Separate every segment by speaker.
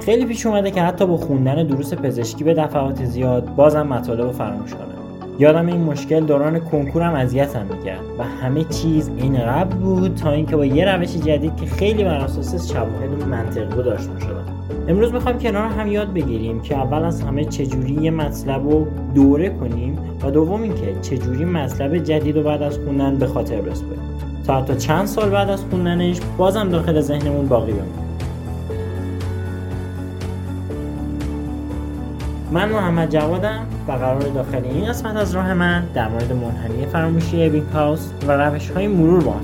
Speaker 1: خیلی پیش اومده که حتی با خوندن دروس پزشکی به دفعات زیاد بازم مطالب رو فراموش کنم یادم این مشکل دوران کنکورم اذیتم می‌کرد و همه چیز این قبل بود تا اینکه با یه روش جدید که خیلی بر اساس شواهد منطقی داشته شدم. امروز می‌خوایم کنار هم یاد بگیریم که اول از همه چجوری یه مطلب رو دوره کنیم و دوم اینکه چجوری مطلب جدید رو بعد از خوندن به خاطر بسپریم تا حتی چند سال بعد از خوندنش بازم داخل ذهنمون باقی بمونه. من محمد جوادم و قرار داخل این قسمت از راه من در مورد منحنی فراموشی ابینگ هاوس و روش های مرور با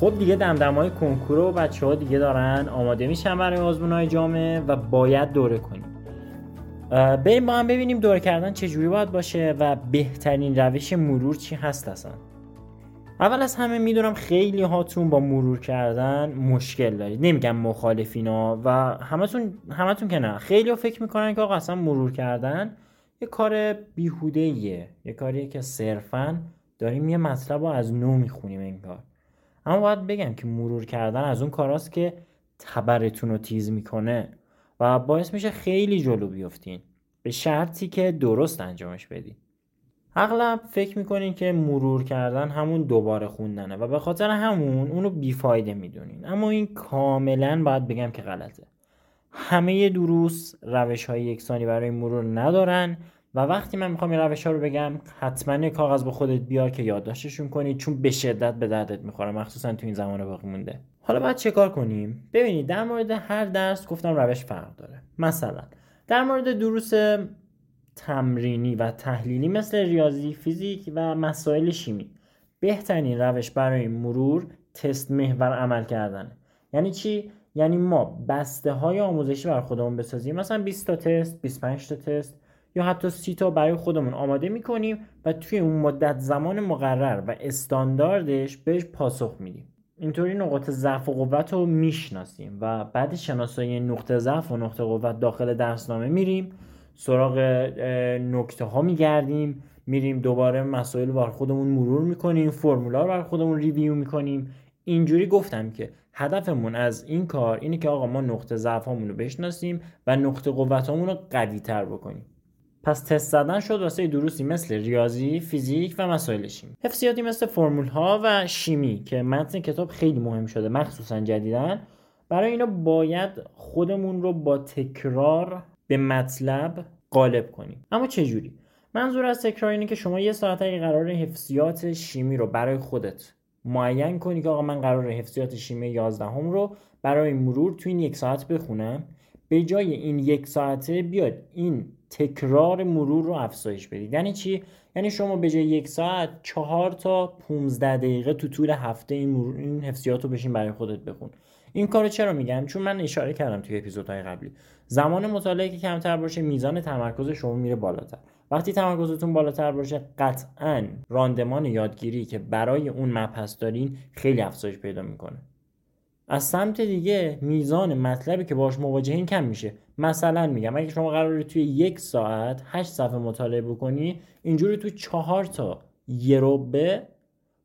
Speaker 1: خب دیگه دمدمای کنکور و بچه ها دیگه دارن آماده میشن برای آزمون های جامعه و باید دوره کنیم. بریم با هم ببینیم دور کردن چجوری باید باشه و بهترین روش مرور چی هست اصلا. اول از همه می‌دونم خیلی هاتون با مرور کردن مشکل دارید. نمیگم مخالفینا و همتون همتون که نه. خیلی ها فکر می‌کنن که آقا اصلا مرور کردن یه کار بیهوده یه یه کاریه که صرفا داریم یه مطلب رو از نو می‌خونیم این کار اما باید بگم که مرور کردن از اون کاراست که تبرتون رو تیز می‌کنه. و باعث میشه خیلی جلو بیفتین. به شرطی که درست انجامش بدین. اغلب فکر می‌کنین که مرور کردن همون دوباره خوندنه و به خاطر همون اونو بیفایده می‌دونین. اما این کاملا باید بگم که غلطه. همه دروس روش های یکسانی برای مرور ندارن و وقتی من می‌خوام این روش ها رو بگم حتما کاغذ به خودت بیار که یادداشتشون کنی چون به شدت به دردت می‌خوره مخصوصا تو این زمان باقی مونده. حالا باید چه کار کنیم؟ ببینید در مورد هر درس گفتم روش فرق داره. مثلا در مورد دروس تمرینی و تحلیلی مثل ریاضی فیزیک و مسائل شیمی بهترین روش برای مرور تست محور عمل کردنه. یعنی چی؟ یعنی ما بسته های آموزشی بر خودمون بسازیم. مثلا 20 تا تست 25 تا تست یا حتی سی تا برای خودمون آماده می‌کنیم و توی اون مدت زمان مقرر و استانداردش بهش پاسخ میدیم. اینطوری نقاط ضعف و قوت رو می‌شناسیم و بعد شناسایی نقطه ضعف و نقطه قوت داخل درسنامه میریم سراغ نکته ها میگردیم میریم دوباره مسائل بر خودمون مرور می‌کنیم فرمولا رو بر خودمون ریویو می‌کنیم. اینجوری گفتم که هدفمون از این کار اینه که آقا ما نقطه ضعف رو بشناسیم و نقطه قوت رو قوی تر بکنیم. پس تست زدن شد واسه دروسی مثل ریاضی، فیزیک و مسائل شیمی. حفظیاتی مثل فرمول ها و شیمی که متن کتاب خیلی مهم شده مخصوصا جدیدن برای اینا باید خودمون رو با تکرار به مطلب غالب کنیم. اما چه جوری؟ منظور از تکرار اینه که شما یه ساعت اگه قرار حفظیات شیمی رو برای خودت معین کنی که آقا من قرار حفظیات شیمی 11 هم رو برای مرور تو این یک ساعت بخونم به جای این یک ساعته بیاد این تکرار مرور رو افزایش بدید. یعنی چی؟ یعنی شما به جای یک ساعت چهار تا 15 دقیقه تو طول هفته این, مرور این حفظیات رو بشین برای خودت بخون. این کارو چرا میگم؟ چون من اشاره کردم توی اپیزودهای قبلی. زمان مطالعه که کمتر باشه میزان تمرکز شما میره بالاتر. وقتی تمرکزتون بالاتر باشه قطعا راندمان یادگیری که برای اون مبحث دارین خیلی افزایش پیدا می‌کنه. از سمت دیگه میزان مطلبی که باش مواجهین کم میشه. مثلا میگم اگه شما قراره توی یک ساعت هشت صفحه مطالعه بکنی اینجوری تو چهار تا یه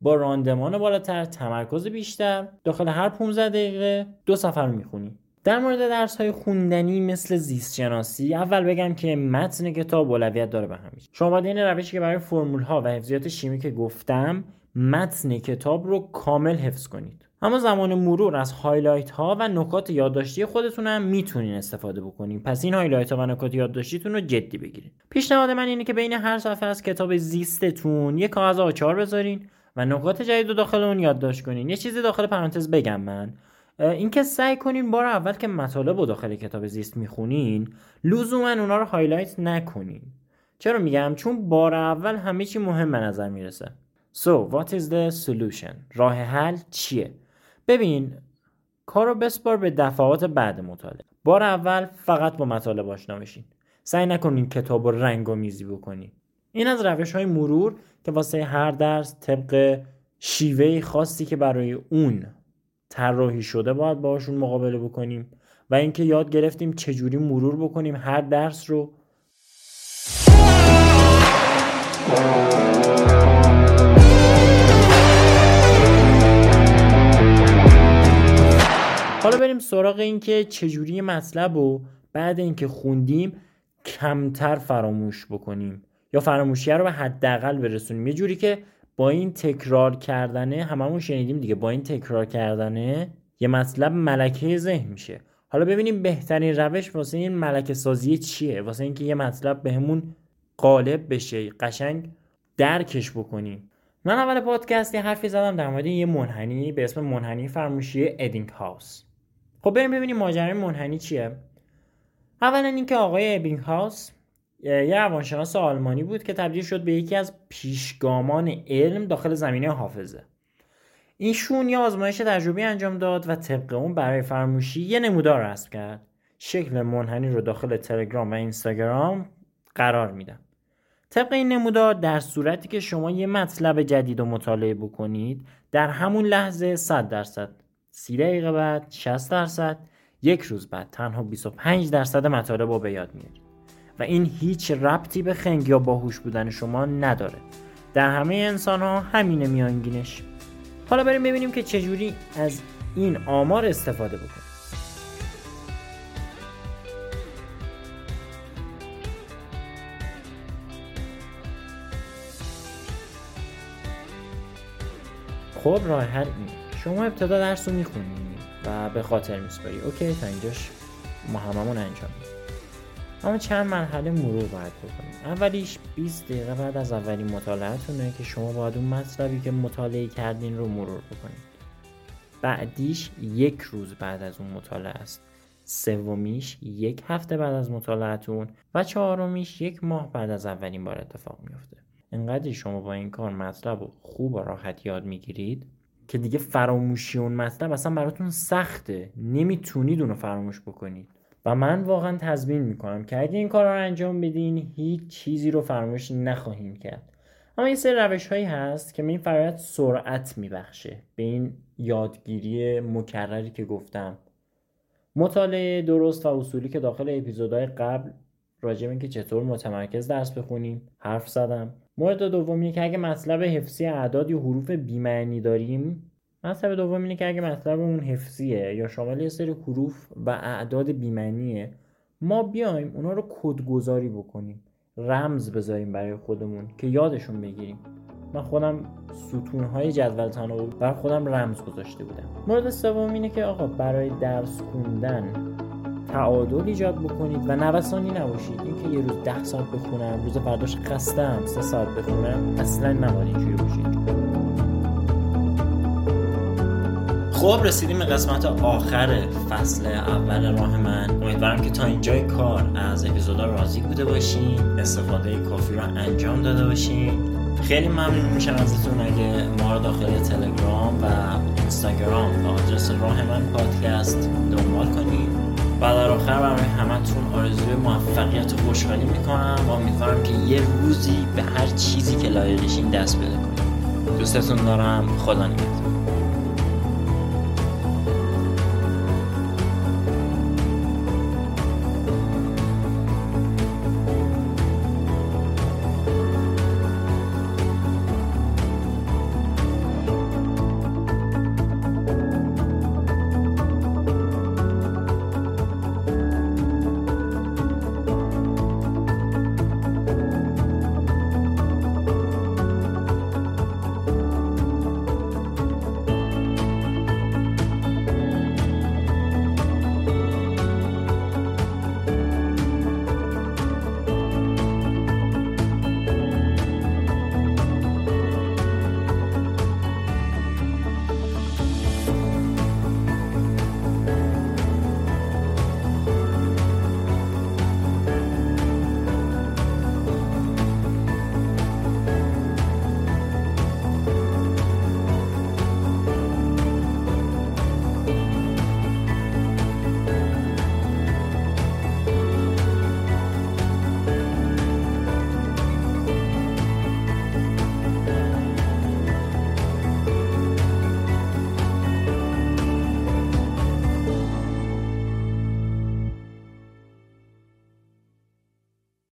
Speaker 1: با راندمان بالاتر تمرکز بیشتر داخل هر 15 دقیقه دو صفحه می‌خونی. در مورد درس های خوندنی مثل زیست شناسی اول بگم که متن کتاب اولویت داره به همیشه شما باید این روشی که برای فرمول ها و حفظیات شیمی که گفتم متن کتاب رو کامل حفظ کنید. اما زمان مرور از highlight ها و نکات یادداشتی خودتون هم می‌تونین استفاده بکنین. پس این highlight ها و نکات یادداشتیتون رو جدی بگیرین. پیشنهاد من اینه که بین هر صفحه از کتاب زیستتون یه کاغذ آچار بذارین و نکات جدید رو داخل اون یادداشت کنین. یه چیزی داخل پرانتز بگم من. اینکه سعی کنین بار اول که مطالب رو داخل کتاب زیست می‌خونین لزوما اونا رو highlight نکنین. چرا میگم؟ چون بار اول همه چی مهم به نظر می‌رسه. So what is the solution? راه حل چیه؟ ببین کارو بسپار به دفعات بعد مطالعه. بار اول فقط با مطالب آشنا بشین. سعی نکنین کتاب رو رنگ‌آمیزی بکنین این از روش های مرور که واسه هر درس طبق شیوه خاصی که برای اون طراحی شده باید باشون مقابله بکنیم و اینکه یاد گرفتیم چجوری مرور بکنیم هر درس رو حالا بریم سراغ اینکه چجوری مطلب رو بعد اینکه خوندیم کمتر فراموش بکنیم یا فراموشی رو به حداقل برسونیم. یه جوری که با این تکرار کردنه هممون شنیدیم دیگه. با این تکرار کردنه یه مطلب ملکه ذهن میشه. حالا ببینیم بهترین روش واسه این ملکه سازی چیه؟ واسه اینکه یه مطلب بهمون غالب بشه قشنگ درکش بکنیم. من اول پادکست یه حرفی زدم در مورد یه منحنی به اسم منحنی فرموشی ادینگ هاوس خب بریم ببینیم ماجرای منحنی چیه. اولا اینکه آقای ابینگ هاوس یه روانشناس آلمانی بود که تبدیل شد به یکی از پیشگامان علم داخل زمینه حافظه. ایشون یه آزمایش تجربی انجام داد و طبق اون برای فرموشی یه نمودار رسم کرد. شکل منحنی رو داخل تلگرام و اینستاگرام قرار میدم. طبق این نمودار در صورتی که شما یه مطلب جدید رو مطالعه بکنید در همون لحظه 100 درصد 30 دقیقه بعد 60 درصد. یک روز بعد تنها 25 درصد مطالب رو به یاد میارید و این هیچ ربطی به خنگ یا باهوش بودن شما نداره. در همه انسان ها همینه میانگینش. حالا بریم ببینیم که چجوری از این آمار استفاده بکنیم. خب راه حل این شما ابتدا درس رو می‌خونی و به خاطر میسپاری. اوکی تا اینجاش ما هممون انجام اما چند مرحله مرور باید بکنیم. اولیش 20 دقیقه بعد از اولین مطالعهتونه که شما باید اون مطلبی که مطالعه کردین رو مرور بکنید. بعدیش یک روز بعد از اون مطالعه است. سومیش یک هفته بعد از مطالعتون و چهارمیش یک ماه بعد از اولین بار اتفاق میفته انقدر شما با این کار مطلب و خوب و راحت یاد می‌گیرید که دیگه فراموشی اون مطلب اصلا براتون سخته. نمی‌تونید اونو فراموش بکنید. و من واقعا تضمین می‌کنم که اگه این کار رو انجام بدین هیچ چیزی رو فراموش نخواهیم کرد. اما یه سری روش هایی هست که به این فرایت سرعت میبخشه. به این یادگیری مکرری که گفتم. مطالعه درست و اصولی که داخل اپیزودهای قبل راجع که چطور متمرکز درس بخونیم حرف زدم. مورد دومی که اگه مطلب حفظی اعداد یا حروف بیمعنی داریم مطلب دوم اینه که اگه مطلب اون حفظیه یا شامل یه سری حروف و اعداد بیمعنیه ما بیایم اونا رو کدگذاری بکنیم رمز بذاریم برای خودمون که یادشون بگیریم. من خودم ستونهای جدول تناوب بر خودم رمز گذاشته بودم. مورد سوم اینه که آقا برای درس خوندن تعادل ایجاد بکنید و نوسانی نباشید. اینکه یه روز ده ساعت بخونم روز فرداش خستم سه ساعت بخونم اصلا نباید اینجوری باشید. خب رسیدیم به قسمت آخر فصل اول راه من. امیدوارم که تا اینجای کار از اپیزودا راضی بوده باشین استفاده کافی رو انجام داده باشین. خیلی ممنون میشم ازتون اگه ما رو داخل تلگرام و اینستاگرام به آدرس راه من پادکست و در آخر برای همتون آرزوی موفقیت و خوشحالی می‌کنم و امیدوارم که یه روزی به هر چیزی که لایقشین دست بده کنید. دوستتون دارم. خدا نگهدار.